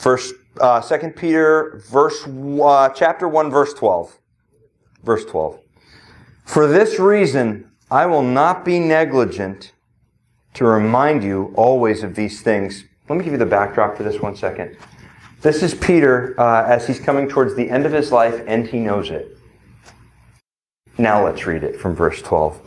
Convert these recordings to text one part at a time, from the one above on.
First, uh, Second Peter, verse uh, chapter one, verse twelve. Verse twelve. For this reason, I will not be negligent to remind you always of these things. Let me give you the backdrop for this one second. This is Peter uh, as he's coming towards the end of his life, and he knows it. Now let's read it from verse 12.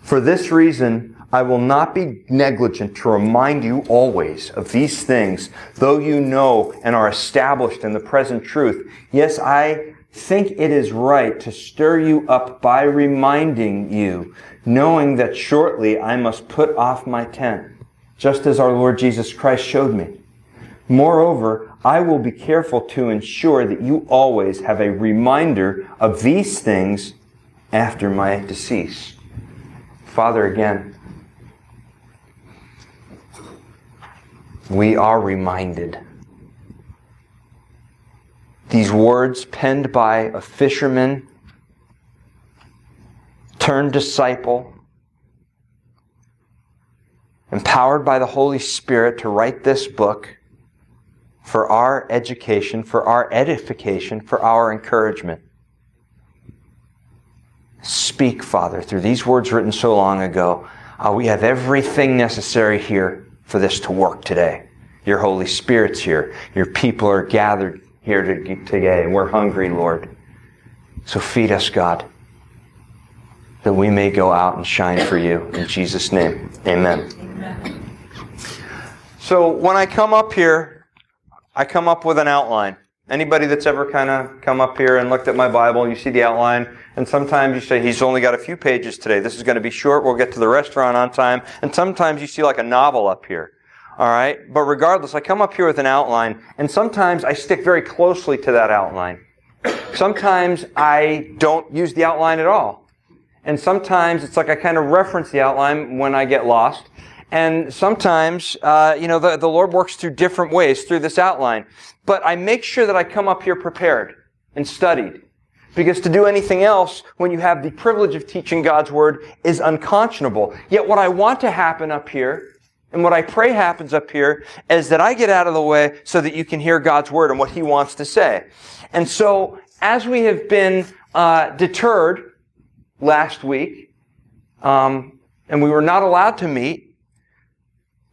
For this reason, I will not be negligent to remind you always of these things, though you know and are established in the present truth. Yes, I think it is right to stir you up by reminding you, knowing that shortly I must put off my tent, just as our Lord Jesus Christ showed me. Moreover, I will be careful to ensure that you always have a reminder of these things after my decease. Father, again, we are reminded. These words penned by a fisherman turned disciple, empowered by the Holy Spirit to write this book for our education, for our edification, for our encouragement. Speak, Father, through these words written so long ago. Uh, we have everything necessary here for this to work today. Your Holy Spirit's here. Your people are gathered here today, and we're hungry, Lord. So feed us, God, that we may go out and shine for you. In Jesus' name, amen. amen. So when I come up here, I come up with an outline. Anybody that's ever kind of come up here and looked at my Bible, you see the outline, and sometimes you say, he's only got a few pages today. This is going to be short. We'll get to the restaurant on time. And sometimes you see like a novel up here. All right. But regardless, I come up here with an outline, and sometimes I stick very closely to that outline. Sometimes I don't use the outline at all. And sometimes it's like I kind of reference the outline when I get lost. And sometimes, uh, you know, the, the Lord works through different ways through this outline. But I make sure that I come up here prepared and studied. Because to do anything else when you have the privilege of teaching God's Word is unconscionable. Yet what I want to happen up here, and what I pray happens up here, is that I get out of the way so that you can hear God's Word and what He wants to say. And so, as we have been uh, deterred last week, um, and we were not allowed to meet,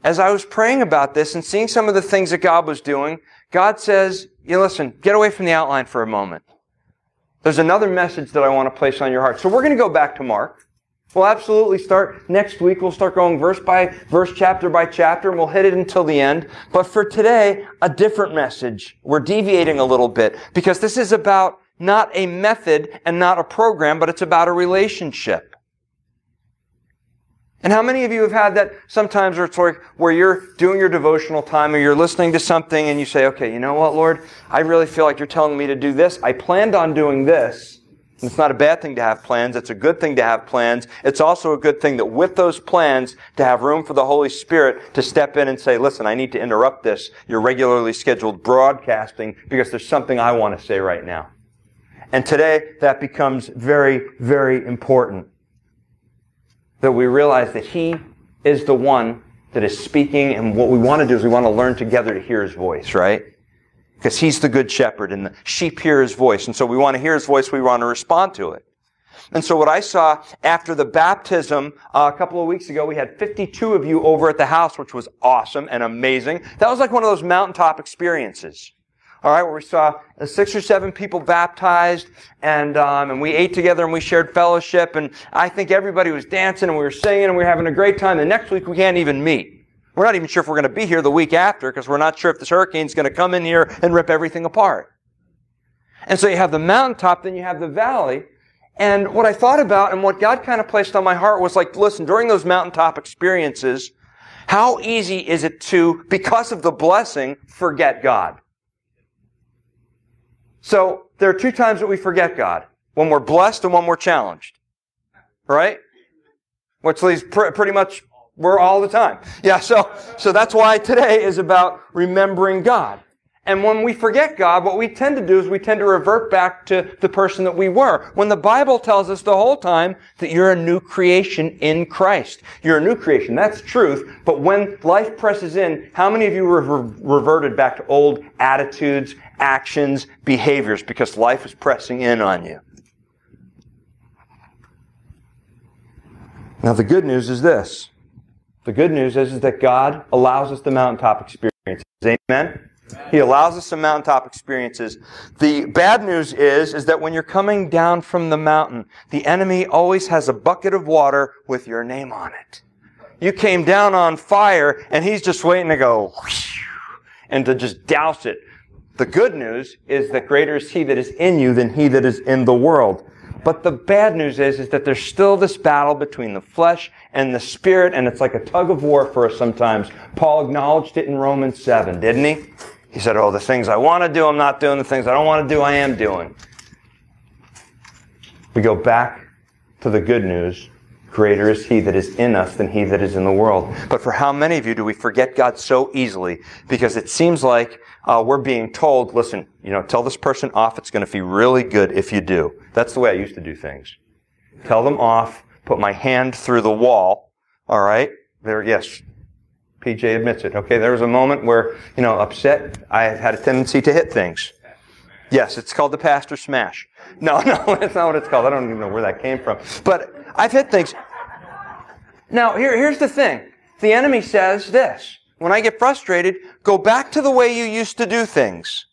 as I was praying about this and seeing some of the things that God was doing, God says, you listen, get away from the outline for a moment. There's another message that I want to place on your heart. So we're going to go back to Mark. We'll absolutely start next week. We'll start going verse by verse, chapter by chapter, and we'll hit it until the end. But for today, a different message. We're deviating a little bit because this is about not a method and not a program, but it's about a relationship. And how many of you have had that sometimes where it's like where you're doing your devotional time or you're listening to something and you say, okay, you know what, Lord? I really feel like you're telling me to do this. I planned on doing this. And it's not a bad thing to have plans. It's a good thing to have plans. It's also a good thing that with those plans to have room for the Holy Spirit to step in and say, listen, I need to interrupt this, your regularly scheduled broadcasting because there's something I want to say right now. And today that becomes very, very important that we realize that He is the one that is speaking, and what we want to do is we want to learn together to hear His voice, right? Because He's the good shepherd, and the sheep hear His voice, and so we want to hear His voice, we want to respond to it. And so what I saw after the baptism uh, a couple of weeks ago, we had 52 of you over at the house, which was awesome and amazing. That was like one of those mountaintop experiences all right, where we saw six or seven people baptized, and um, and we ate together and we shared fellowship, and I think everybody was dancing and we were singing and we were having a great time. The next week we can't even meet. We're not even sure if we're going to be here the week after because we're not sure if this hurricane's going to come in here and rip everything apart. And so you have the mountaintop, then you have the valley. And what I thought about and what God kind of placed on my heart was like, listen, during those mountaintop experiences, how easy is it to, because of the blessing, forget God? So there are two times that we forget God. When we're blessed and when we're challenged. Right? Which leaves pr- pretty much we're all the time. Yeah, so, so that's why today is about remembering God. And when we forget God, what we tend to do is we tend to revert back to the person that we were. When the Bible tells us the whole time that you're a new creation in Christ. You're a new creation. That's truth. But when life presses in, how many of you have reverted back to old attitudes, actions, behaviors because life is pressing in on you? Now the good news is this. The good news is, is that God allows us the mountaintop experiences. Amen? He allows us some mountaintop experiences. The bad news is, is that when you're coming down from the mountain, the enemy always has a bucket of water with your name on it. You came down on fire and he's just waiting to go and to just douse it. The good news is that greater is he that is in you than he that is in the world. But the bad news is, is that there's still this battle between the flesh and the spirit, and it's like a tug of war for us sometimes. Paul acknowledged it in Romans 7, didn't he? He said, Oh, the things I want to do, I'm not doing. The things I don't want to do, I am doing. We go back to the good news. Greater is he that is in us than he that is in the world. But for how many of you do we forget God so easily? Because it seems like uh, we're being told, listen, you know, tell this person off. It's going to be really good if you do. That's the way I used to do things. Tell them off. Put my hand through the wall. All right. There, yes, PJ admits it. Okay, there was a moment where, you know, upset, I had a tendency to hit things. Yes, it's called the pastor smash. No, no, that's not what it's called. I don't even know where that came from. But I've hit things. Now, here, here's the thing. The enemy says this. When I get frustrated, go back to the way you used to do things.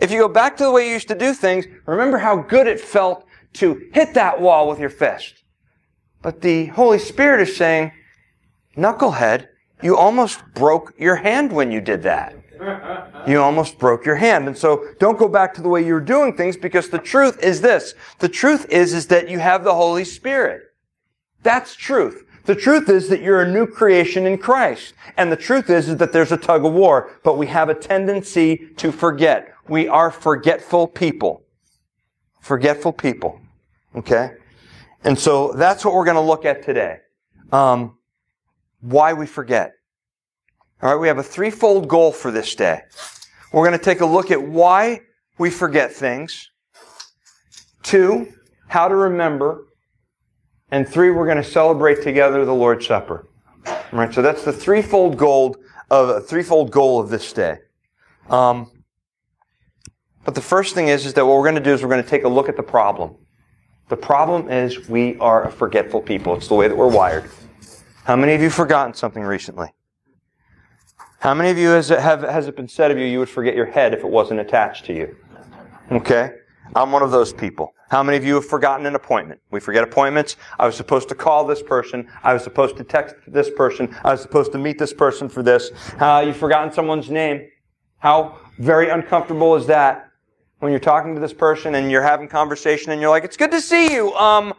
If you go back to the way you used to do things, remember how good it felt to hit that wall with your fist. But the Holy Spirit is saying, knucklehead, you almost broke your hand when you did that. You almost broke your hand. And so don't go back to the way you were doing things because the truth is this. The truth is, is that you have the Holy Spirit. That's truth. The truth is that you're a new creation in Christ. And the truth is, is that there's a tug of war, but we have a tendency to forget. We are forgetful people. Forgetful people. Okay? And so that's what we're going to look at today. Um, why we forget. All right, we have a threefold goal for this day. We're going to take a look at why we forget things. Two, how to remember. And three, we're going to celebrate together the Lord's Supper. All right, so that's the threefold goal of a threefold goal of this day. Um, but the first thing is, is that what we're going to do is we're going to take a look at the problem. The problem is we are a forgetful people. It's the way that we're wired. How many of you forgotten something recently? How many of you has it, have, has it been said of you you would forget your head if it wasn't attached to you? Okay? I'm one of those people. How many of you have forgotten an appointment? We forget appointments. I was supposed to call this person. I was supposed to text this person. I was supposed to meet this person for this. Uh, you've forgotten someone's name. How very uncomfortable is that when you're talking to this person and you're having conversation and you're like, it's good to see you. Um,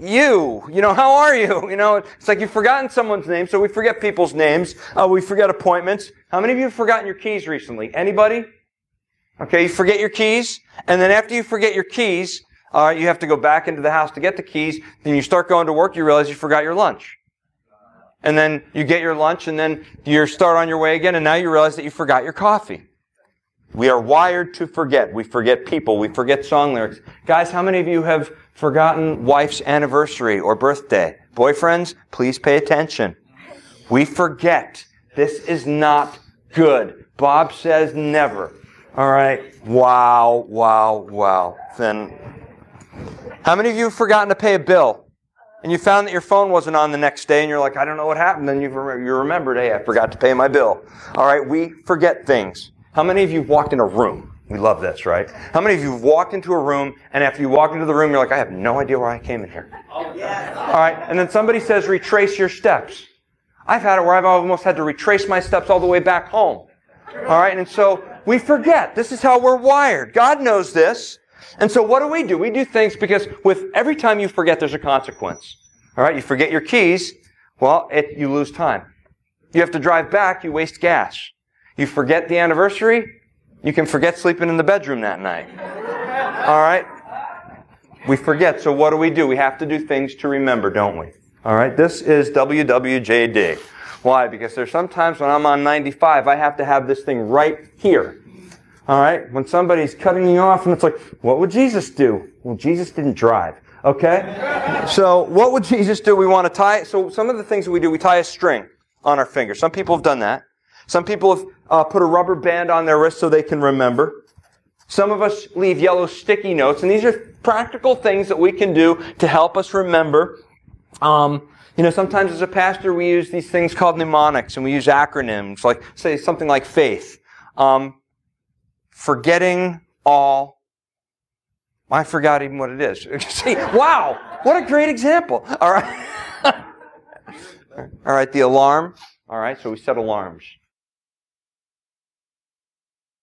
you. You know, how are you? You know, it's like you've forgotten someone's name, so we forget people's names. Uh, we forget appointments. How many of you have forgotten your keys recently? Anybody? Okay, you forget your keys, and then after you forget your keys, uh, you have to go back into the house to get the keys. Then you start going to work, you realize you forgot your lunch. And then you get your lunch, and then you start on your way again, and now you realize that you forgot your coffee. We are wired to forget. We forget people. We forget song lyrics. Guys, how many of you have forgotten wife's anniversary or birthday. Boyfriends, please pay attention. We forget. This is not good. Bob says never. All right. Wow, wow, wow. Then, how many of you have forgotten to pay a bill? And you found that your phone wasn't on the next day and you're like, I don't know what happened. Then you you remembered, hey, I forgot to pay my bill. All right. We forget things. How many of you have walked in a room we love this, right? How many of you have walked into a room and after you walk into the room, you're like, I have no idea why I came in here? Oh, yes. All right. And then somebody says, retrace your steps. I've had it where I've almost had to retrace my steps all the way back home. All right. And so we forget. This is how we're wired. God knows this. And so what do we do? We do things because with every time you forget, there's a consequence. All right. You forget your keys. Well, it, you lose time. You have to drive back. You waste gas. You forget the anniversary. You can forget sleeping in the bedroom that night. All right? We forget. So what do we do? We have to do things to remember, don't we? All right? This is WWJD. Why? Because there's sometimes when I'm on 95, I have to have this thing right here. All right? When somebody's cutting me off and it's like, what would Jesus do? Well, Jesus didn't drive. Okay? So, what would Jesus do? We want to tie, so some of the things that we do, we tie a string on our finger. Some people have done that. Some people have uh, put a rubber band on their wrist so they can remember. Some of us leave yellow sticky notes, and these are practical things that we can do to help us remember. Um, you know, sometimes as a pastor, we use these things called mnemonics, and we use acronyms, like say something like faith. Um, forgetting all. I forgot even what it is. See, wow, what a great example. All right. all right, the alarm. All right, so we set alarms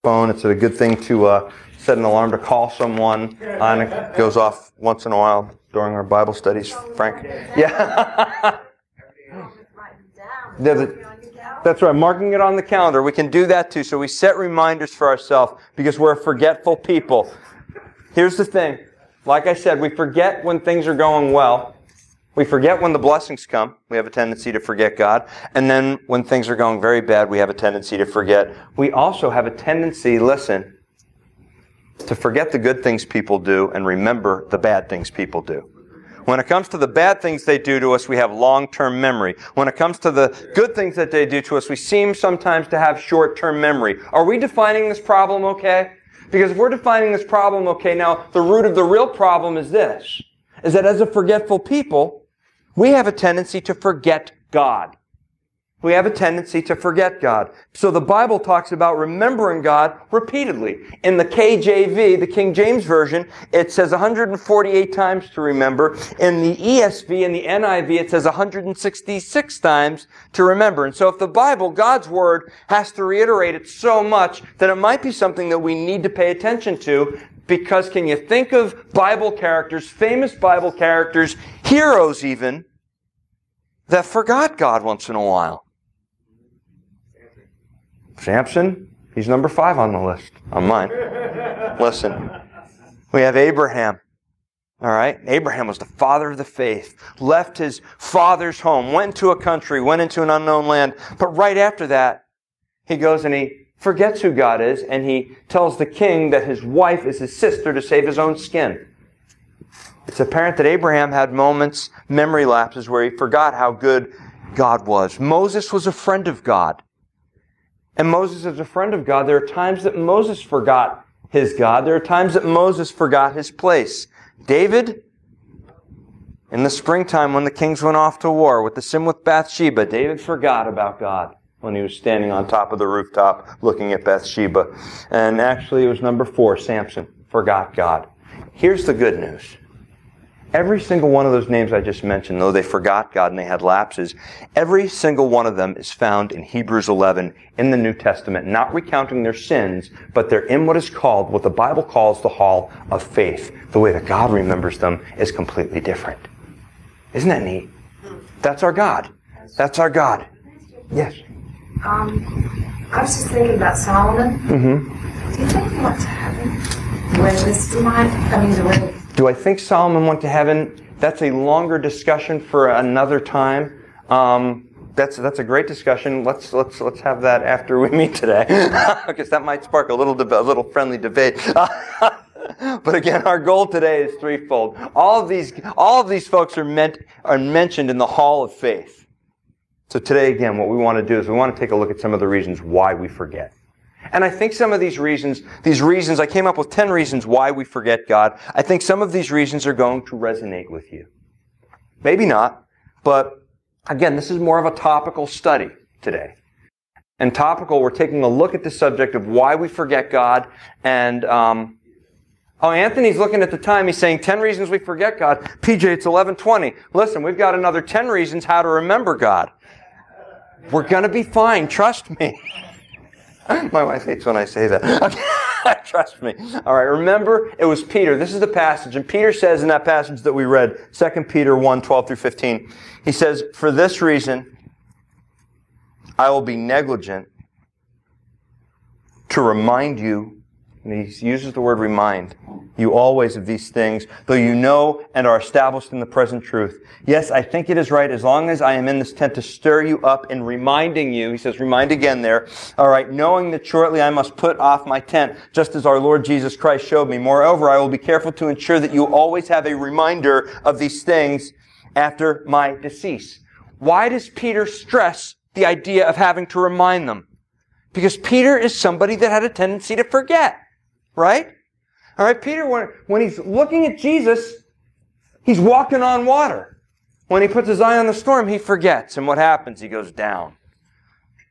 phone. It's a good thing to uh, set an alarm to call someone, and it goes off once in a while during our Bible studies. Frank, yeah. That's right, marking it on the calendar. We can do that too. So we set reminders for ourselves because we're forgetful people. Here's the thing. Like I said, we forget when things are going well. We forget when the blessings come. We have a tendency to forget God. And then when things are going very bad, we have a tendency to forget. We also have a tendency, listen, to forget the good things people do and remember the bad things people do. When it comes to the bad things they do to us, we have long-term memory. When it comes to the good things that they do to us, we seem sometimes to have short-term memory. Are we defining this problem okay? Because if we're defining this problem okay, now the root of the real problem is this, is that as a forgetful people, we have a tendency to forget God. We have a tendency to forget God. So the Bible talks about remembering God repeatedly. In the KJV, the King James Version, it says 148 times to remember. In the ESV and the NIV, it says 166 times to remember. And so if the Bible, God's Word, has to reiterate it so much, that it might be something that we need to pay attention to because can you think of Bible characters, famous Bible characters, heroes even, that forgot God once in a while? Samson, he's number five on the list, on mine. Listen, we have Abraham. All right? Abraham was the father of the faith, left his father's home, went to a country, went into an unknown land. But right after that, he goes and he forgets who God is, and he tells the king that his wife is his sister to save his own skin. It's apparent that Abraham had moments, memory lapses, where he forgot how good God was. Moses was a friend of God. And Moses is a friend of God. There are times that Moses forgot his God. There are times that Moses forgot his place. David, in the springtime when the kings went off to war with the sin with Bathsheba, David forgot about God when he was standing on top of the rooftop looking at Bathsheba. And actually, it was number four, Samson, forgot God. Here's the good news. Every single one of those names I just mentioned, though they forgot God and they had lapses, every single one of them is found in Hebrews 11 in the New Testament, not recounting their sins, but they're in what is called, what the Bible calls the hall of faith. The way that God remembers them is completely different. Isn't that neat? That's our God. That's our God. Yes. Um, I was just thinking about Solomon. Mm-hmm. Do you think he went to heaven when this might, I mean, the Do I think Solomon went to heaven? That's a longer discussion for another time. Um, that's that's a great discussion. Let's let's let's have that after we meet today, because that might spark a little deb- a little friendly debate. but again, our goal today is threefold. All of these all of these folks are meant are mentioned in the Hall of Faith. So today, again, what we want to do is we want to take a look at some of the reasons why we forget. And I think some of these reasons, these reasons, I came up with 10 reasons why we forget God. I think some of these reasons are going to resonate with you. Maybe not, but again, this is more of a topical study today. And topical, we're taking a look at the subject of why we forget God. And, um, oh, Anthony's looking at the time. He's saying 10 reasons we forget God. PJ, it's 1120. Listen, we've got another 10 reasons how to remember God. We're going to be fine. Trust me. My wife hates when I say that. Trust me. All right. Remember, it was Peter. This is the passage. And Peter says in that passage that we read, 2 Peter 1, 12 through 15, he says, For this reason, I will be negligent to remind you And he uses the word remind you always of these things, though you know and are established in the present truth. Yes, I think it is right as long as I am in this tent to stir you up in reminding you. He says, remind again there. All right, knowing that shortly I must put off my tent, just as our Lord Jesus Christ showed me. Moreover, I will be careful to ensure that you always have a reminder of these things after my decease. Why does Peter stress the idea of having to remind them? Because Peter is somebody that had a tendency to forget, right? All right, Peter, when, when he's looking at Jesus, he's walking on water. When he puts his eye on the storm, he forgets. And what happens? He goes down.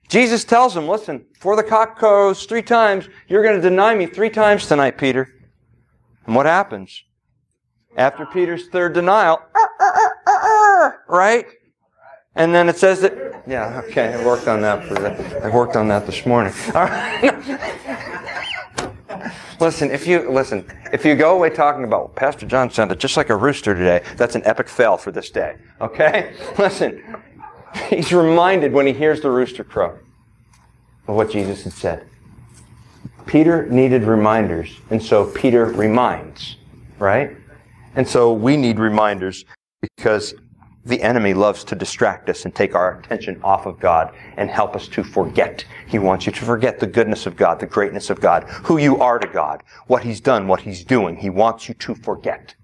Jesus tells him, listen, before the cock crows three times, you're going to deny me three times tonight, Peter. And what happens? After Peter's third denial, right? And then it says that, yeah, okay, I worked on that for I worked on that this morning. All right. listen, if you listen, if you go away talking about Pastor John sounded just like a rooster today, that's an epic fail for this day. Okay? Listen, he's reminded when he hears the rooster crow of what Jesus had said. Peter needed reminders, and so Peter reminds, right? And so we need reminders because the enemy loves to distract us and take our attention off of God and help us to forget. He wants you to forget the goodness of God, the greatness of God, who you are to God, what He's done, what He's doing. He wants you to forget.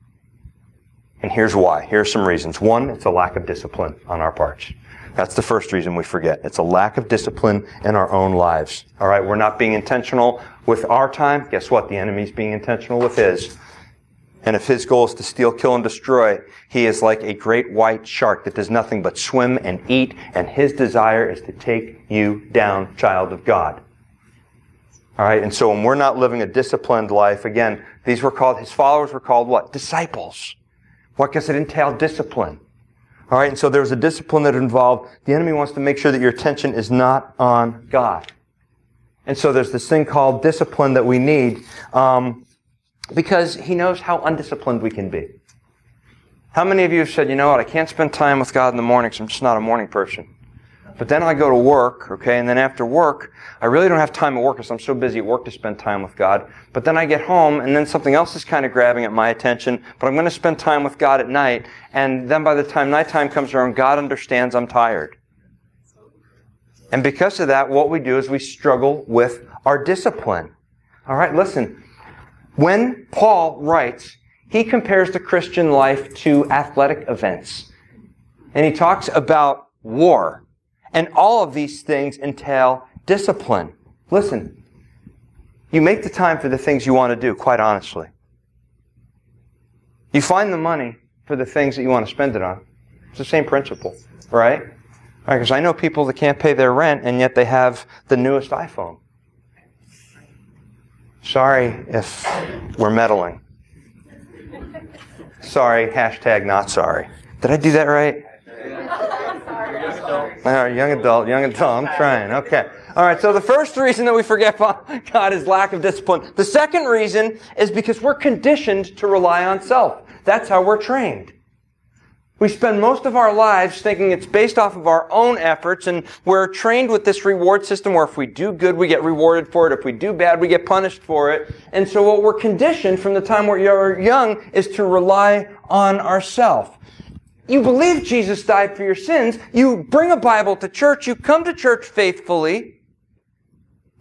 And here's why. Here are some reasons. One, it's a lack of discipline on our parts. That's the first reason we forget. It's a lack of discipline in our own lives. All right, we're not being intentional with our time. Guess what? The enemy's being intentional with his. And if his goal is to steal, kill, and destroy, he is like a great white shark that does nothing but swim and eat, and his desire is to take you down, child of God. All right, and so when we're not living a disciplined life, again, these were called, his followers were called what? Disciples. What does it entail? Discipline. All right, and so there's a discipline that involved, the enemy wants to make sure that your attention is not on God. And so there's this thing called discipline that we need. Um, because he knows how undisciplined we can be. How many of you have said, you know what, I can't spend time with God in the morning because I'm just not a morning person. But then I go to work, okay, and then after work, I really don't have time at work because I'm so busy at work to spend time with God. But then I get home, and then something else is kind of grabbing at my attention, but I'm going to spend time with God at night, and then by the time nighttime comes around, God understands I'm tired. And because of that, what we do is we struggle with our discipline. All right, listen. When Paul writes, he compares the Christian life to athletic events. And he talks about war. And all of these things entail discipline. Listen, you make the time for the things you want to do, quite honestly. You find the money for the things that you want to spend it on. It's the same principle, right? Right, because I know people that can't pay their rent and yet they have the newest iPhone. Sorry if we're meddling. Sorry, hashtag not sorry. Did I do that right? All right, young adult, young adult. I'm trying. Okay. All right. So the first reason that we forget God is lack of discipline. The second reason is because we're conditioned to rely on self. That's how we're trained. We spend most of our lives thinking it's based off of our own efforts, and we're trained with this reward system where if we do good, we get rewarded for it. If we do bad, we get punished for it. And so what we're conditioned from the time we're young is to rely on ourselves. You believe Jesus died for your sins. You bring a Bible to church. You come to church faithfully.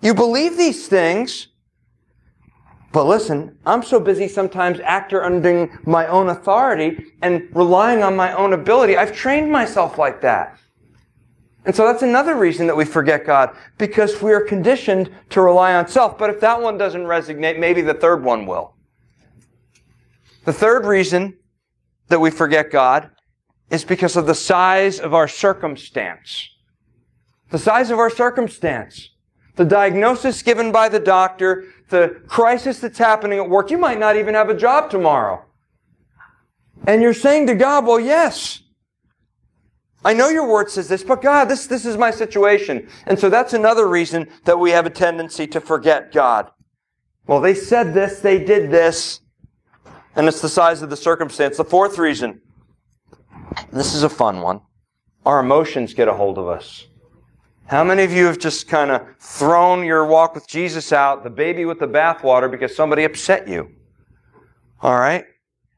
You believe these things. But listen, I'm so busy sometimes actor under my own authority and relying on my own ability. I've trained myself like that. And so that's another reason that we forget God, because we are conditioned to rely on self. But if that one doesn't resonate, maybe the third one will. The third reason that we forget God is because of the size of our circumstance. The size of our circumstance. The diagnosis given by the doctor, the crisis that's happening at work. You might not even have a job tomorrow. And you're saying to God, well, yes. I know your word says this, but God, this, this is my situation. And so that's another reason that we have a tendency to forget God. Well, they said this, they did this, and it's the size of the circumstance. The fourth reason, this is a fun one. Our emotions get a hold of us. How many of you have just kind of thrown your walk with Jesus out, the baby with the bathwater, because somebody upset you? All right?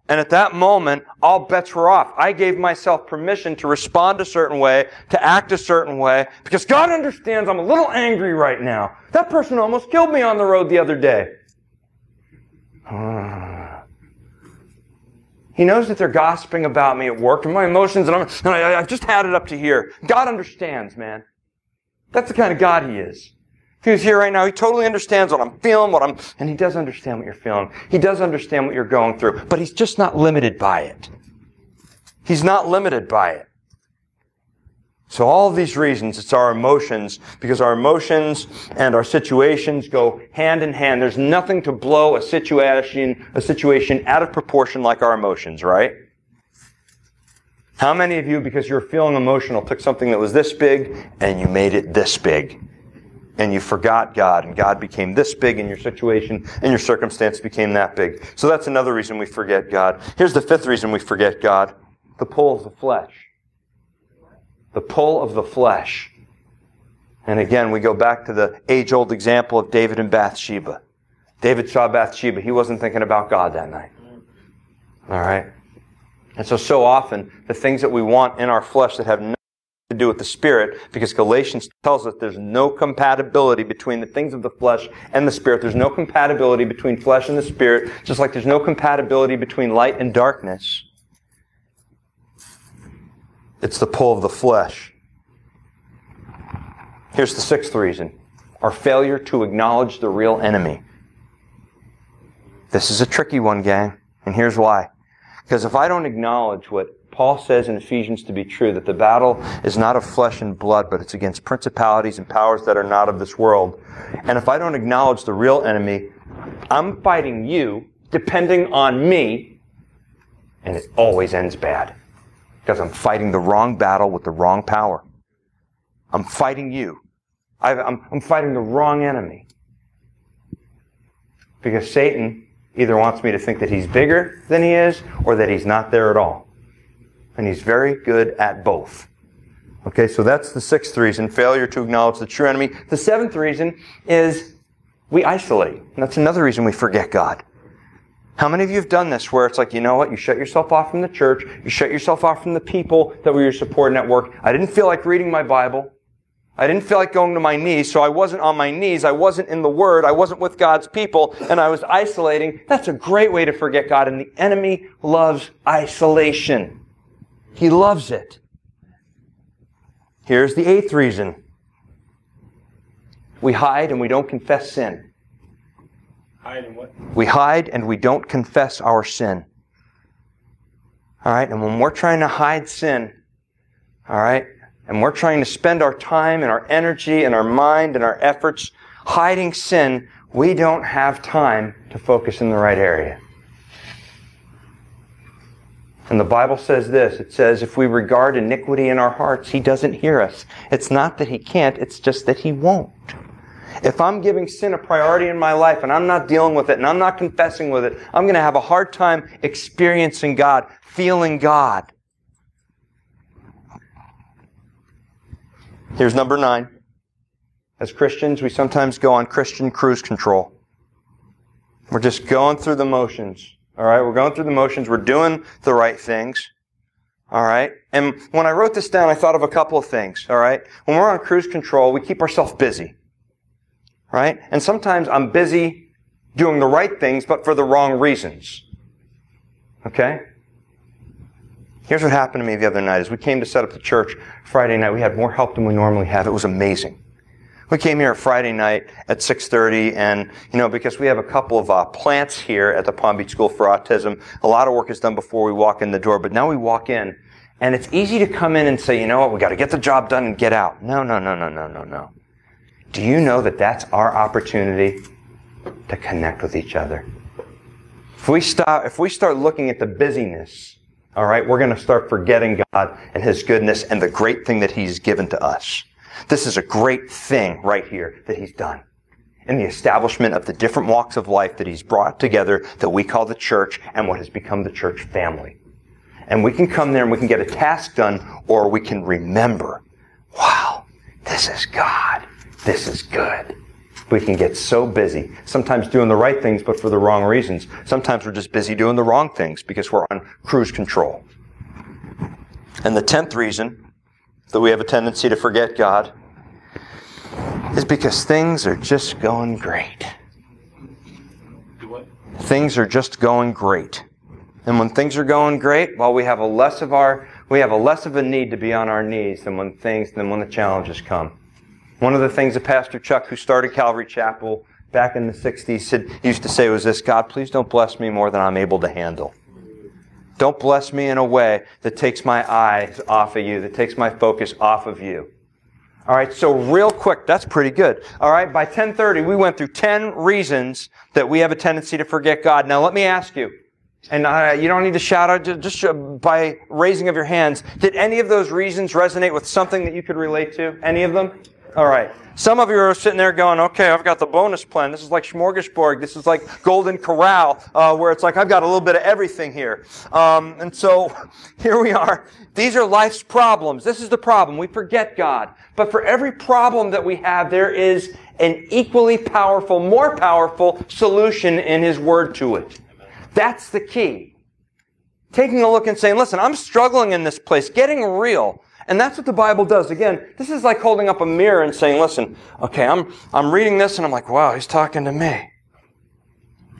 And at that moment, all bets were off. I gave myself permission to respond a certain way, to act a certain way, because God understands I'm a little angry right now. That person almost killed me on the road the other day. He knows that they're gossiping about me at work and my emotions, and, I'm, and I, I've just had it up to here. God understands, man. That's the kind of God He is. If He was here right now, He totally understands what I'm feeling, what I'm, and He does understand what you're feeling. He does understand what you're going through, but He's just not limited by it. He's not limited by it. So all of these reasons, it's our emotions, because our emotions and our situations go hand in hand. There's nothing to blow a situation, a situation out of proportion like our emotions, right? How many of you, because you're feeling emotional, took something that was this big and you made it this big? And you forgot God, and God became this big in your situation, and your circumstance became that big. So that's another reason we forget God. Here's the fifth reason we forget God the pull of the flesh the pull of the flesh. And again, we go back to the age old example of David and Bathsheba. David saw Bathsheba. He wasn't thinking about God that night. All right? And so, so often, the things that we want in our flesh that have nothing to do with the Spirit, because Galatians tells us there's no compatibility between the things of the flesh and the Spirit. There's no compatibility between flesh and the Spirit, just like there's no compatibility between light and darkness. It's the pull of the flesh. Here's the sixth reason our failure to acknowledge the real enemy. This is a tricky one, gang, and here's why. Because if I don't acknowledge what Paul says in Ephesians to be true, that the battle is not of flesh and blood, but it's against principalities and powers that are not of this world. And if I don't acknowledge the real enemy, I'm fighting you, depending on me, and it always ends bad. Because I'm fighting the wrong battle with the wrong power. I'm fighting you. i am I'm fighting the wrong enemy. Because Satan either wants me to think that he's bigger than he is or that he's not there at all. And he's very good at both. Okay, so that's the sixth reason, failure to acknowledge the true enemy. The seventh reason is we isolate. And that's another reason we forget God. How many of you have done this where it's like, you know what, you shut yourself off from the church, you shut yourself off from the people that were your support network. I didn't feel like reading my Bible. I didn't feel like going to my knees, so I wasn't on my knees. I wasn't in the Word. I wasn't with God's people, and I was isolating. That's a great way to forget God, and the enemy loves isolation. He loves it. Here's the eighth reason. We hide and we don't confess sin. Hide and what? We hide and we don't confess our sin. All right, and when we're trying to hide sin, all right, and we're trying to spend our time and our energy and our mind and our efforts hiding sin, we don't have time to focus in the right area. And the Bible says this it says, if we regard iniquity in our hearts, He doesn't hear us. It's not that He can't, it's just that He won't. If I'm giving sin a priority in my life and I'm not dealing with it and I'm not confessing with it, I'm going to have a hard time experiencing God, feeling God. Here's number nine. As Christians, we sometimes go on Christian cruise control. We're just going through the motions. All right, we're going through the motions. We're doing the right things. All right. And when I wrote this down, I thought of a couple of things. All right. When we're on cruise control, we keep ourselves busy right? And sometimes I'm busy doing the right things, but for the wrong reasons. Okay? Here's what happened to me the other night. As we came to set up the church Friday night, we had more help than we normally have. It was amazing. We came here Friday night at 6:30, and you know because we have a couple of uh, plants here at the Palm Beach School for Autism, a lot of work is done before we walk in the door. But now we walk in, and it's easy to come in and say, you know what, we got to get the job done and get out. No, no, no, no, no, no, no. Do you know that that's our opportunity to connect with each other? If we stop, if we start looking at the busyness, all right, we're going to start forgetting God and His goodness and the great thing that He's given to us. This is a great thing right here that He's done. In the establishment of the different walks of life that He's brought together that we call the church and what has become the church family. And we can come there and we can get a task done or we can remember, wow, this is God. This is good. We can get so busy, sometimes doing the right things, but for the wrong reasons. Sometimes we're just busy doing the wrong things because we're on cruise control. And the tenth reason that we have a tendency to forget God is because things are just going great. Things are just going great. And when things are going great, well, we have a less of our we have a less of a need to be on our knees than when things than when the challenges come. One of the things that Pastor Chuck, who started Calvary Chapel back in the 60s, said, used to say was this God, please don't bless me more than I'm able to handle. Don't bless me in a way that takes my eyes off of you, that takes my focus off of you. All right, so real quick, that's pretty good. All right, by 10:30 we went through 10 reasons that we have a tendency to forget God. Now let me ask you, and uh, you don't need to shout out just by raising of your hands. Did any of those reasons resonate with something that you could relate to? Any of them? All right. Some of you are sitting there going, okay, I've got the bonus plan. This is like smorgasbord. This is like Golden Corral, uh, where it's like, I've got a little bit of everything here. Um, and so here we are. These are life's problems. This is the problem. We forget God. But for every problem that we have, there is an equally powerful, more powerful solution in His Word to it. That's the key. Taking a look and saying, listen, I'm struggling in this place, getting real. And that's what the Bible does. Again, this is like holding up a mirror and saying, listen, okay, I'm, I'm reading this and I'm like, wow, he's talking to me.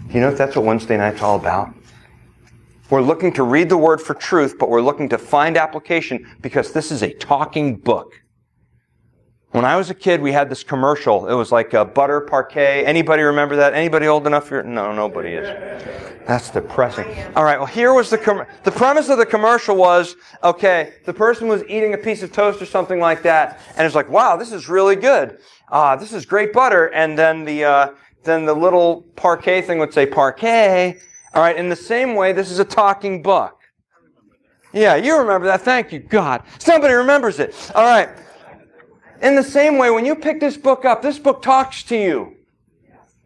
You know if that's what Wednesday night's all about? We're looking to read the word for truth, but we're looking to find application because this is a talking book. When I was a kid, we had this commercial. It was like a butter Parkay. Anybody remember that? Anybody old enough here? No, nobody is. That's depressing. All right. Well, here was the com- the premise of the commercial was okay. The person was eating a piece of toast or something like that, and it's like, wow, this is really good. Ah, uh, this is great butter. And then the uh, then the little Parkay thing would say Parkay. All right. In the same way, this is a talking book. Yeah, you remember that. Thank you, God. Somebody remembers it. All right. In the same way, when you pick this book up, this book talks to you.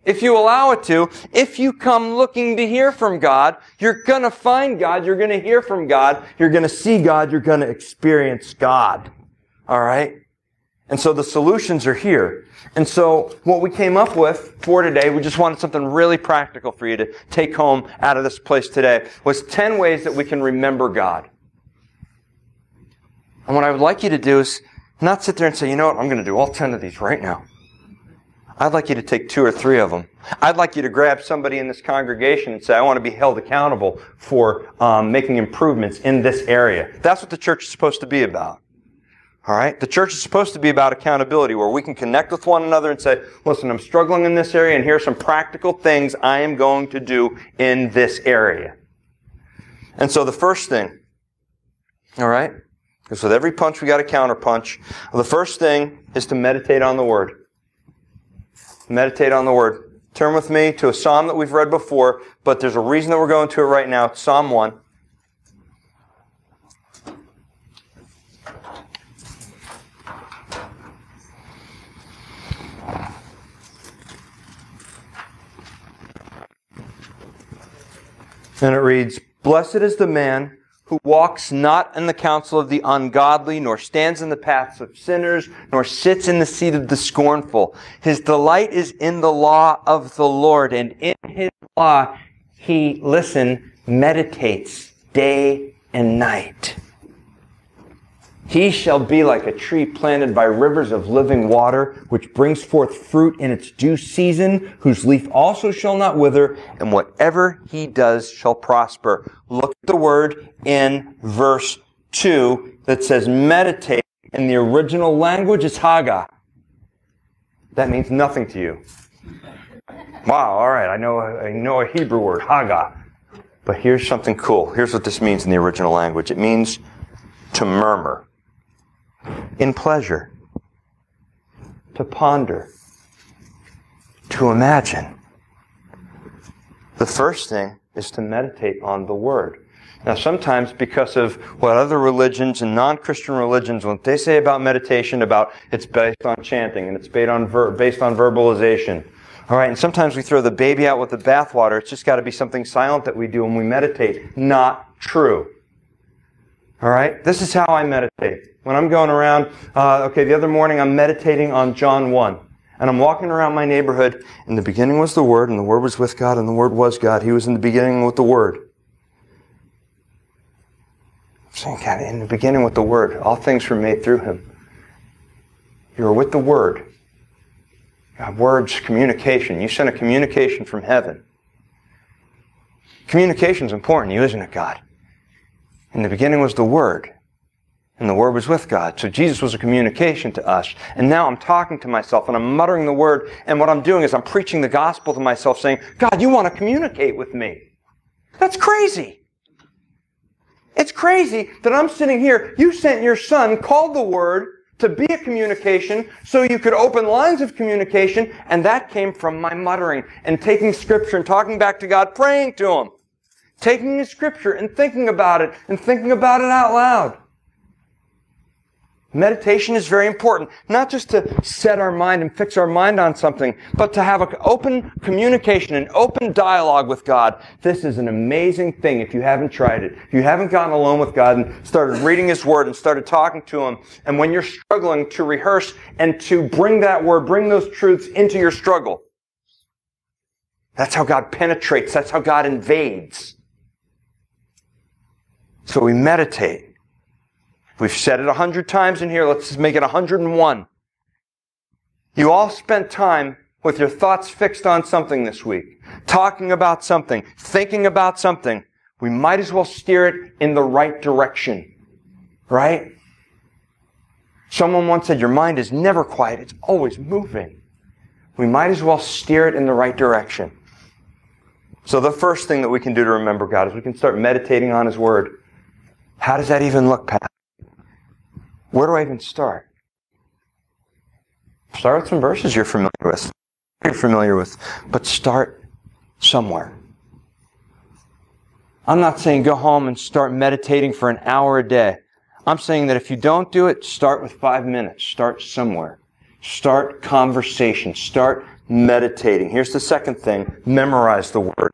If you allow it to, if you come looking to hear from God, you're gonna find God, you're gonna hear from God, you're gonna see God, you're gonna experience God. Alright? And so the solutions are here. And so what we came up with for today, we just wanted something really practical for you to take home out of this place today, was 10 ways that we can remember God. And what I would like you to do is not sit there and say, you know what, I'm going to do all 10 of these right now. I'd like you to take two or three of them. I'd like you to grab somebody in this congregation and say, I want to be held accountable for um, making improvements in this area. That's what the church is supposed to be about. All right? The church is supposed to be about accountability where we can connect with one another and say, listen, I'm struggling in this area and here are some practical things I am going to do in this area. And so the first thing, all right? Because with every punch, we got a counter punch. Well, the first thing is to meditate on the Word. Meditate on the Word. Turn with me to a psalm that we've read before, but there's a reason that we're going to it right now. It's Psalm 1. And it reads, Blessed is the man who walks not in the counsel of the ungodly, nor stands in the paths of sinners, nor sits in the seat of the scornful. His delight is in the law of the Lord, and in his law he, listen, meditates day and night. He shall be like a tree planted by rivers of living water, which brings forth fruit in its due season, whose leaf also shall not wither, and whatever he does shall prosper. Look at the word in verse 2 that says meditate. In the original language, it's haga. That means nothing to you. Wow, all right, I know, I know a Hebrew word, haga. But here's something cool. Here's what this means in the original language. It means to murmur in pleasure, to ponder, to imagine. The first thing is to meditate on the Word. Now, sometimes because of what other religions and non-Christian religions, what they say about meditation, about it's based on chanting and it's based on, ver- based on verbalization. All right, and sometimes we throw the baby out with the bathwater. It's just got to be something silent that we do when we meditate. Not true. All right? This is how I meditate. When I'm going around, uh, okay, the other morning I'm meditating on John 1. And I'm walking around my neighborhood. In the beginning was the Word, and the Word was with God, and the Word was God. He was in the beginning with the Word. I'm saying, God, in the beginning with the Word, all things were made through Him. You were with the Word. God, words, communication. You sent a communication from heaven. Communication is important, you, isn't it, God? In the beginning was the Word, and the Word was with God. So Jesus was a communication to us. And now I'm talking to myself and I'm muttering the Word, and what I'm doing is I'm preaching the gospel to myself saying, God, you want to communicate with me. That's crazy. It's crazy that I'm sitting here. You sent your son, called the Word, to be a communication so you could open lines of communication, and that came from my muttering and taking scripture and talking back to God, praying to Him. Taking the scripture and thinking about it and thinking about it out loud. Meditation is very important, not just to set our mind and fix our mind on something, but to have an open communication, an open dialogue with God. This is an amazing thing if you haven't tried it. If you haven't gotten alone with God and started reading His Word and started talking to Him, and when you're struggling to rehearse and to bring that Word, bring those truths into your struggle. That's how God penetrates. That's how God invades. So we meditate. We've said it a hundred times in here. Let's make it a hundred and one. You all spent time with your thoughts fixed on something this week, talking about something, thinking about something. We might as well steer it in the right direction. Right? Someone once said, your mind is never quiet. It's always moving. We might as well steer it in the right direction. So the first thing that we can do to remember God is we can start meditating on His Word. How does that even look, Pat? Where do I even start? Start with some verses you're familiar with. You're familiar with, but start somewhere. I'm not saying go home and start meditating for an hour a day. I'm saying that if you don't do it, start with five minutes. Start somewhere. Start conversation. Start meditating. Here's the second thing. Memorize the word.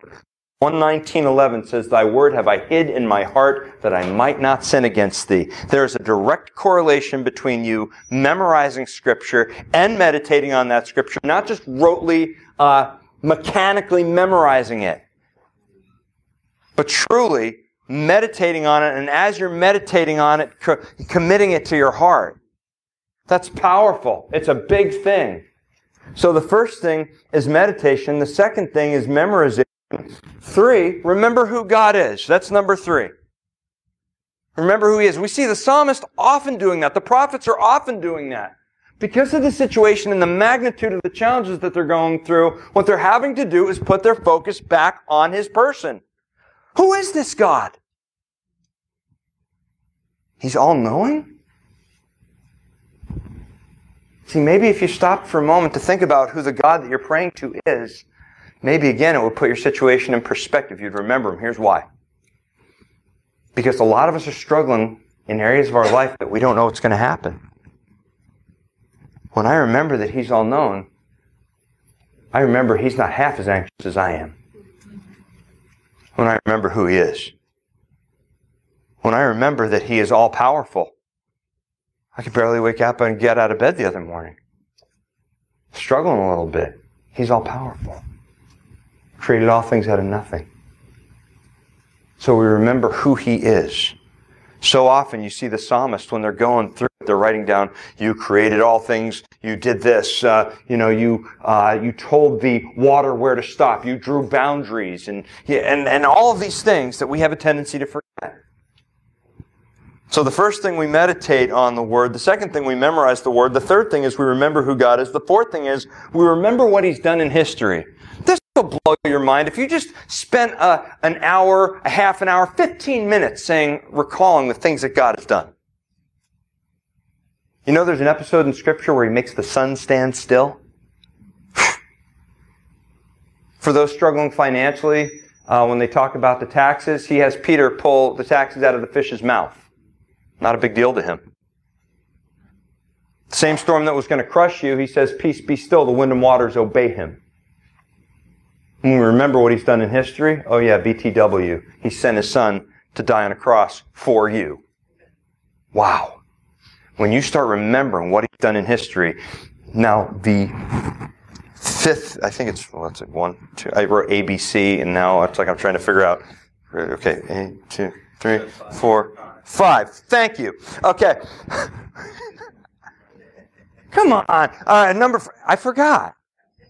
119.11 says, Thy word have I hid in my heart that I might not sin against thee. There is a direct correlation between you memorizing scripture and meditating on that scripture, not just rotely, uh, mechanically memorizing it, but truly meditating on it, and as you're meditating on it, co- committing it to your heart. That's powerful. It's a big thing. So the first thing is meditation. The second thing is memorization. Three, remember who God is. That's number three. Remember who He is. We see the psalmist often doing that. The prophets are often doing that. Because of the situation and the magnitude of the challenges that they're going through, what they're having to do is put their focus back on His person. Who is this God? He's all knowing? See, maybe if you stop for a moment to think about who the God that you're praying to is, maybe again it would put your situation in perspective. You'd remember him. Here's why. Because a lot of us are struggling in areas of our life that we don't know what's going to happen. When I remember that he's all known, I remember he's not half as anxious as I am. When I remember who he is. When I remember that he is all powerful. I could barely wake up and get out of bed the other morning. Struggling a little bit. He's all powerful created all things out of nothing. So we remember who he is. So often you see the psalmist when they're going through it, they're writing down, you created all things, you did this, uh, you know, you, uh, you told the water where to stop, you drew boundaries, and, and, and all of these things that we have a tendency to forget. So the first thing we meditate on the Word. The second thing we memorize the Word. The third thing is we remember who God is. The fourth thing is we remember what He's done in history. This will blow your mind. If you just spent a, an hour, a half an hour, 15 minutes saying, recalling the things that God has done. You know there's an episode in Scripture where He makes the sun stand still? For those struggling financially, uh, when they talk about the taxes, He has Peter pull the taxes out of the fish's mouth. Not a big deal to him. Same storm that was going to crush you, he says, Peace be still, the wind and waters obey him. We remember what he's done in history, oh yeah, BTW, he sent his son to die on a cross for you. Wow. When you start remembering what he's done in history, now the fifth, I think it's, what's it, one, two, I wrote ABC, and now it's like I'm trying to figure out, okay, eight, two, three, four, five. Thank you. Okay. Come on. All right, number, f- I forgot.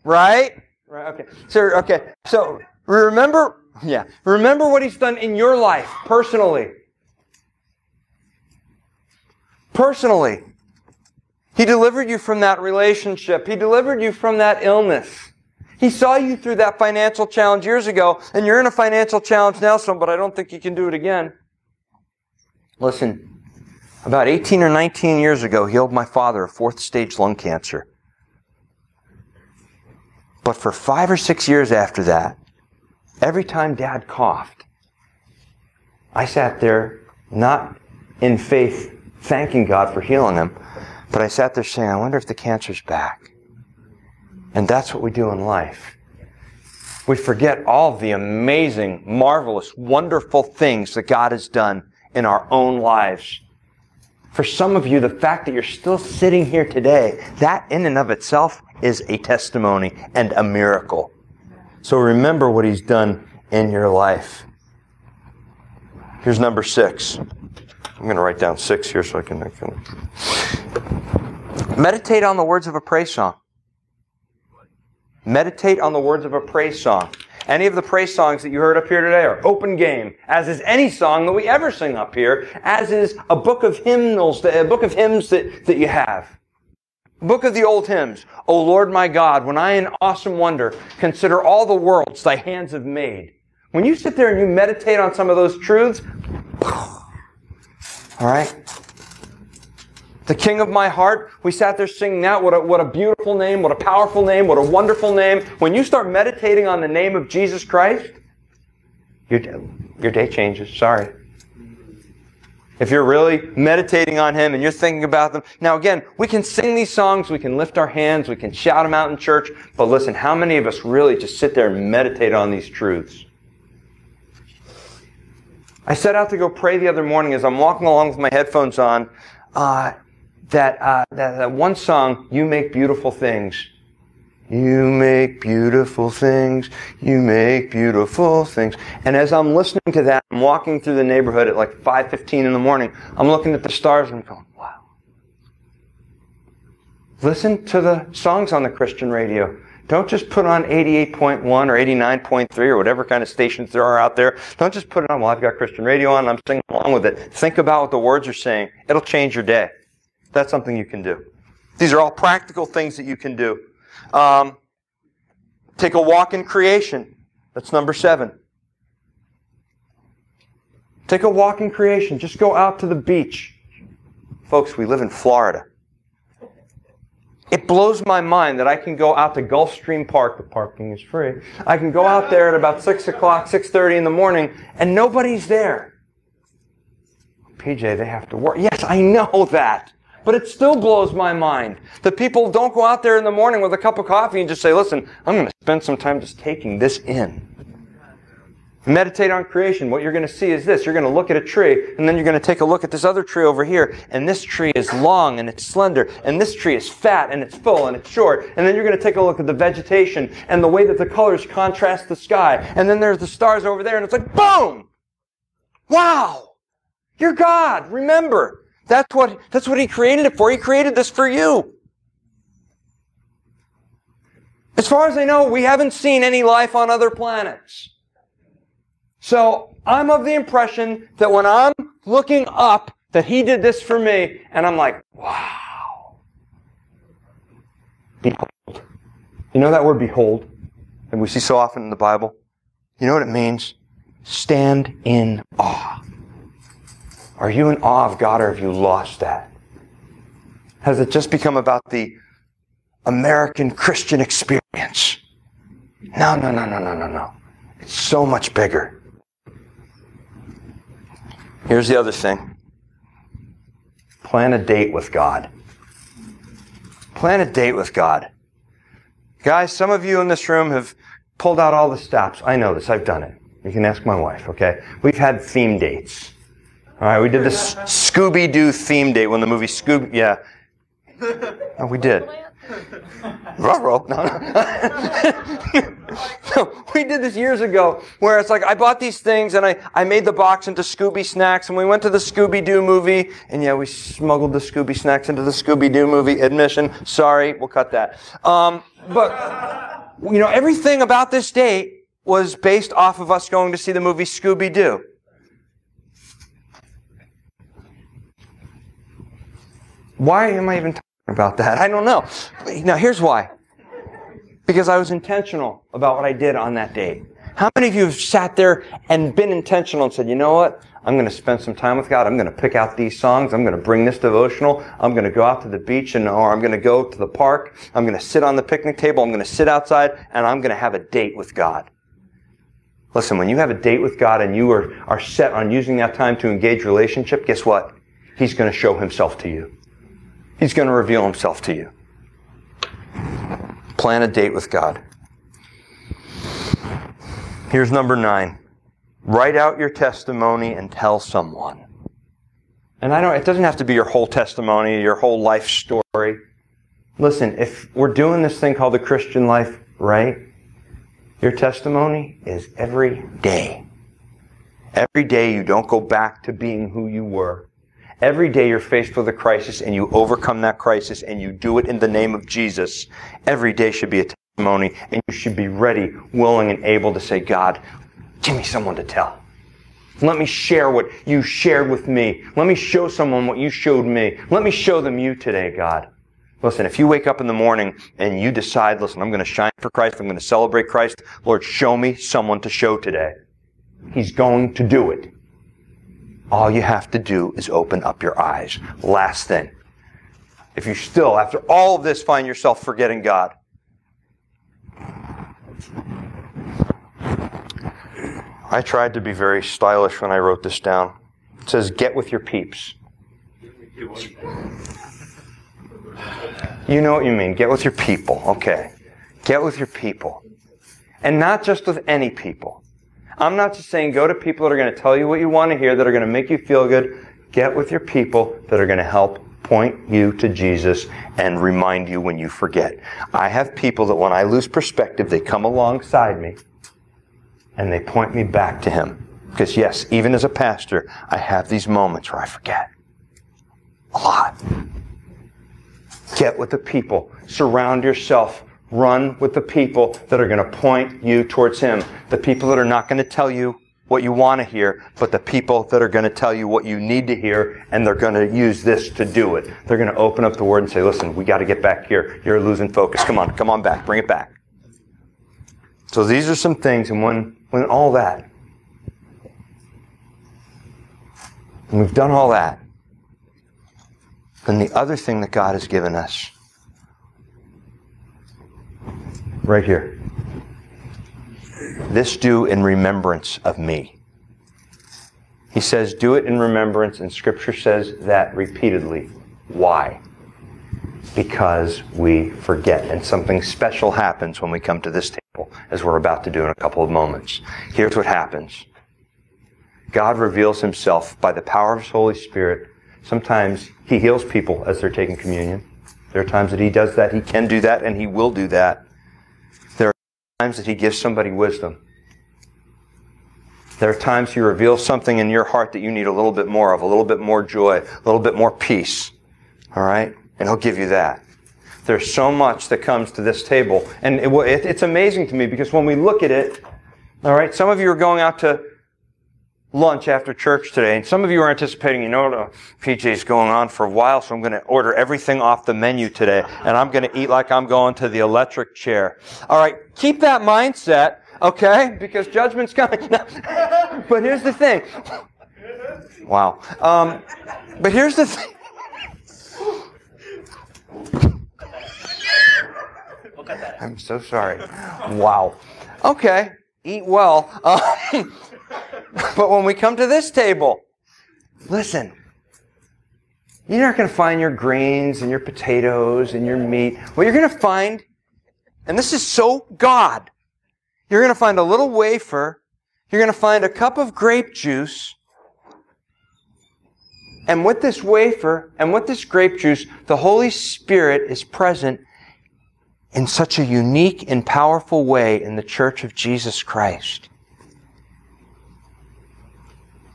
Right? Right, okay. So, okay. So, remember, yeah, remember what he's done in your life, personally. Personally. He delivered you from that relationship. He delivered you from that illness. He saw you through that financial challenge years ago, and you're in a financial challenge now, son, but I don't think you can do it again. Listen, about 18 or 19 years ago, he healed my father of fourth stage lung cancer. But for five or six years after that, every time dad coughed, I sat there not in faith thanking God for healing him, but I sat there saying, I wonder if the cancer's back. And that's what we do in life. We forget all the amazing, marvelous, wonderful things that God has done in our own lives. For some of you, the fact that you're still sitting here today, that in and of itself is a testimony and a miracle. So remember what He's done in your life. Here's number six. I'm going to write down six here so I can, I can. Meditate on the words of a praise song. Meditate on the words of a praise song. Any of the praise songs that you heard up here today are open game, as is any song that we ever sing up here, as is a book of hymnals, a book of hymns that, that you have. Book of the old hymns. O Lord my God, when I in awesome wonder consider all the worlds thy hands have made. When you sit there and you meditate on some of those truths, all right? The King of my heart, we sat there singing that. What a, what a beautiful name, what a powerful name, what a wonderful name. When you start meditating on the name of Jesus Christ, your, your day changes. Sorry. If you're really meditating on Him and you're thinking about them. Now again, we can sing these songs, we can lift our hands, we can shout them out in church, but listen, how many of us really just sit there and meditate on these truths? I set out to go pray the other morning as I'm walking along with my headphones on. Uh, that, uh, that, that one song, You Make Beautiful Things. You make beautiful things. You make beautiful things. And as I'm listening to that, I'm walking through the neighborhood at like 5.15 in the morning. I'm looking at the stars and I'm going, wow. Listen to the songs on the Christian radio. Don't just put on 88.1 or 89.3 or whatever kind of stations there are out there. Don't just put it on, well, I've got Christian radio on, I'm singing along with it. Think about what the words are saying. It'll change your day. That's something you can do. These are all practical things that you can do. Um, take a walk in creation. That's number seven. Take a walk in creation. Just go out to the beach. Folks, we live in Florida. It blows my mind that I can go out to Gulfstream Park. The parking is free. I can go out there at about 6 o'clock, 6.30 in the morning, and nobody's there. PJ, they have to work. Yes, I know that. But it still blows my mind that people don't go out there in the morning with a cup of coffee and just say, listen, I'm going to spend some time just taking this in. Meditate on creation. What you're going to see is this. You're going to look at a tree, and then you're going to take a look at this other tree over here, and this tree is long and it's slender, and this tree is fat and it's full and it's short, and then you're going to take a look at the vegetation and the way that the colors contrast the sky, and then there's the stars over there, and it's like, boom! Wow! You're God! Remember! That's what, that's what He created it for. He created this for you. As far as I know, we haven't seen any life on other planets. So I'm of the impression that when I'm looking up, that He did this for me, and I'm like, wow. Behold. You know that word behold? And we see so often in the Bible? You know what it means? Stand in awe. Are you in awe of God or have you lost that? Has it just become about the American Christian experience? No, no, no, no, no, no, no. It's so much bigger. Here's the other thing plan a date with God. Plan a date with God. Guys, some of you in this room have pulled out all the stops. I know this. I've done it. You can ask my wife, okay? We've had theme dates. All right, we did this Scooby Doo theme date when the movie Scooby. Yeah. Oh, we did. Ruh-roh. No, no. we did this years ago where it's like I bought these things and I, I made the box into Scooby snacks and we went to the Scooby Doo movie and yeah, we smuggled the Scooby snacks into the Scooby Doo movie. Admission. Sorry, we'll cut that. Um, but, you know, everything about this date was based off of us going to see the movie Scooby Doo. Why am I even talking about that? I don't know. Now, here's why. Because I was intentional about what I did on that date. How many of you have sat there and been intentional and said, you know what? I'm going to spend some time with God. I'm going to pick out these songs. I'm going to bring this devotional. I'm going to go out to the beach and, or I'm going to go to the park. I'm going to sit on the picnic table. I'm going to sit outside and I'm going to have a date with God. Listen, when you have a date with God and you are, are set on using that time to engage relationship, guess what? He's going to show himself to you. He's going to reveal himself to you. Plan a date with God. Here's number nine. Write out your testimony and tell someone. And I don't, it doesn't have to be your whole testimony, your whole life story. Listen, if we're doing this thing called the Christian life right, your testimony is every day. Every day you don't go back to being who you were. Every day you're faced with a crisis and you overcome that crisis and you do it in the name of Jesus. Every day should be a testimony and you should be ready, willing, and able to say, God, give me someone to tell. Let me share what you shared with me. Let me show someone what you showed me. Let me show them you today, God. Listen, if you wake up in the morning and you decide, listen, I'm going to shine for Christ, I'm going to celebrate Christ, Lord, show me someone to show today. He's going to do it. All you have to do is open up your eyes. Last thing. If you still, after all of this, find yourself forgetting God, I tried to be very stylish when I wrote this down. It says, get with your peeps. You know what you mean. Get with your people. Okay. Get with your people. And not just with any people. I'm not just saying go to people that are going to tell you what you want to hear, that are going to make you feel good. Get with your people that are going to help point you to Jesus and remind you when you forget. I have people that when I lose perspective, they come alongside me and they point me back to Him. Because yes, even as a pastor, I have these moments where I forget. A lot. Get with the people. Surround yourself. Run with the people that are going to point you towards Him. The people that are not going to tell you what you want to hear, but the people that are going to tell you what you need to hear, and they're going to use this to do it. They're going to open up the Word and say, listen, we got to get back here. You're losing focus. Come on, come on back. Bring it back. So these are some things, and when, when all that, and we've done all that, then the other thing that God has given us, right here, this do in remembrance of me. He says, do it in remembrance, and Scripture says that repeatedly. Why? Because we forget, and something special happens when we come to this table, as we're about to do in a couple of moments. Here's what happens God reveals Himself by the power of His Holy Spirit. Sometimes He heals people as they're taking communion. There are times that He does that. He can do that, and He will do that. Times that He gives somebody wisdom. There are times He reveals something in your heart that you need a little bit more of, a little bit more joy, a little bit more peace. All right? And He'll give you that. There's so much that comes to this table. And it, it, it's amazing to me because when we look at it, all right, some of you are going out to lunch after church today, and some of you are anticipating, you know, PJ's going on for a while, so I'm going to order everything off the menu today, and I'm going to eat like I'm going to the electric chair. All right, keep that mindset, okay? Because judgment's coming. but here's the thing. Wow. Um, but here's the thing. I'm so sorry. Wow. Okay. Eat well. Um, but when we come to this table, listen. You're not going to find your greens and your potatoes and your meat. What you're going to find, and this is so God, you're going to find a little wafer. You're going to find a cup of grape juice. And with this wafer and with this grape juice, the Holy Spirit is present in such a unique and powerful way in the church of Jesus Christ.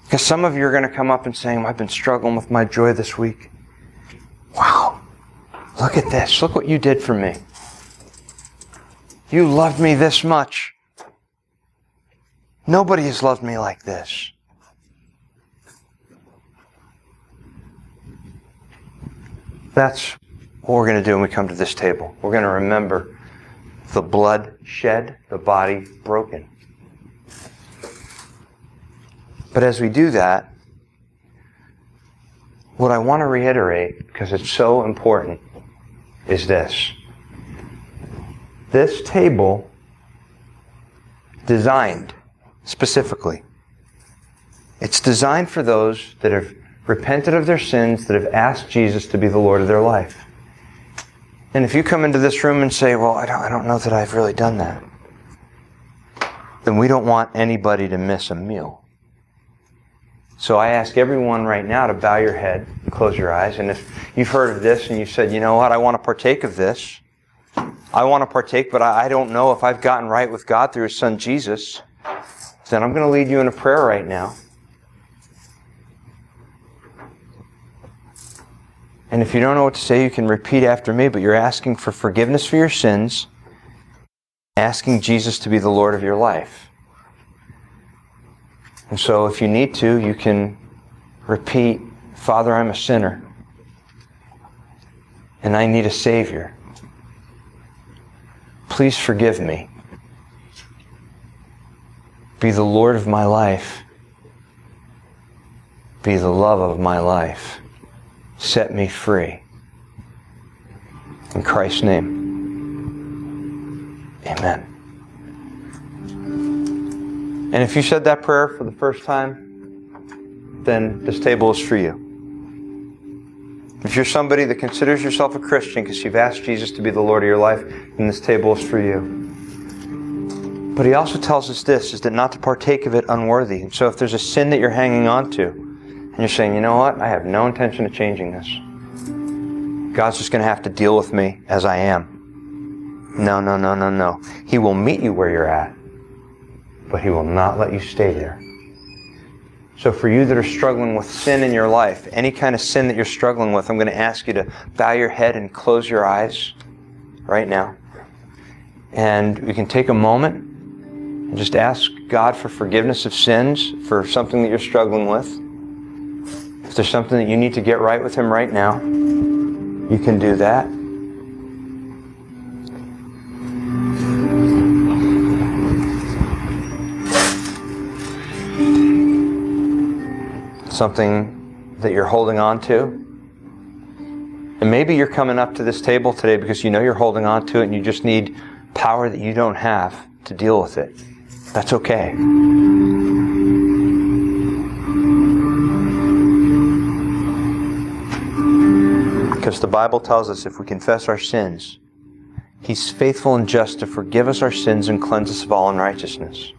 Because some of you are going to come up and saying, I've been struggling with my joy this week. Wow. Look at this. Look what you did for me. You loved me this much. Nobody has loved me like this. That's what we're going to do when we come to this table. We're going to remember the blood shed, the body broken. But as we do that, what I want to reiterate, because it's so important, is this. This table, designed specifically, it's designed for those that have repented of their sins, that have asked Jesus to be the Lord of their life. And if you come into this room and say, Well, I don't, I don't know that I've really done that, then we don't want anybody to miss a meal. So I ask everyone right now to bow your head close your eyes. And if you've heard of this and you said, you know what, I want to partake of this, I want to partake, but I don't know if I've gotten right with God through His Son Jesus, then I'm going to lead you in a prayer right now. And if you don't know what to say, you can repeat after me, but you're asking for forgiveness for your sins, asking Jesus to be the Lord of your life. And so if you need to, you can repeat, Father, I'm a sinner, and I need a Savior. Please forgive me. Be the Lord of my life. Be the love of my life set me free. In Christ's name, amen. And if you said that prayer for the first time, then this table is for you. If you're somebody that considers yourself a Christian because you've asked Jesus to be the Lord of your life, then this table is for you. But he also tells us this is that not to partake of it unworthy. And so if there's a sin that you're hanging on to, and you're saying, you know what? I have no intention of changing this. God's just going to have to deal with me as I am. No, no, no, no, no. He will meet you where you're at, but He will not let you stay there. So, for you that are struggling with sin in your life, any kind of sin that you're struggling with, I'm going to ask you to bow your head and close your eyes right now. And we can take a moment and just ask God for forgiveness of sins for something that you're struggling with. If there's something that you need to get right with Him right now, you can do that. Something that you're holding on to. And maybe you're coming up to this table today because you know you're holding on to it and you just need power that you don't have to deal with it. That's okay. Because the Bible tells us if we confess our sins, He's faithful and just to forgive us our sins and cleanse us of all unrighteousness.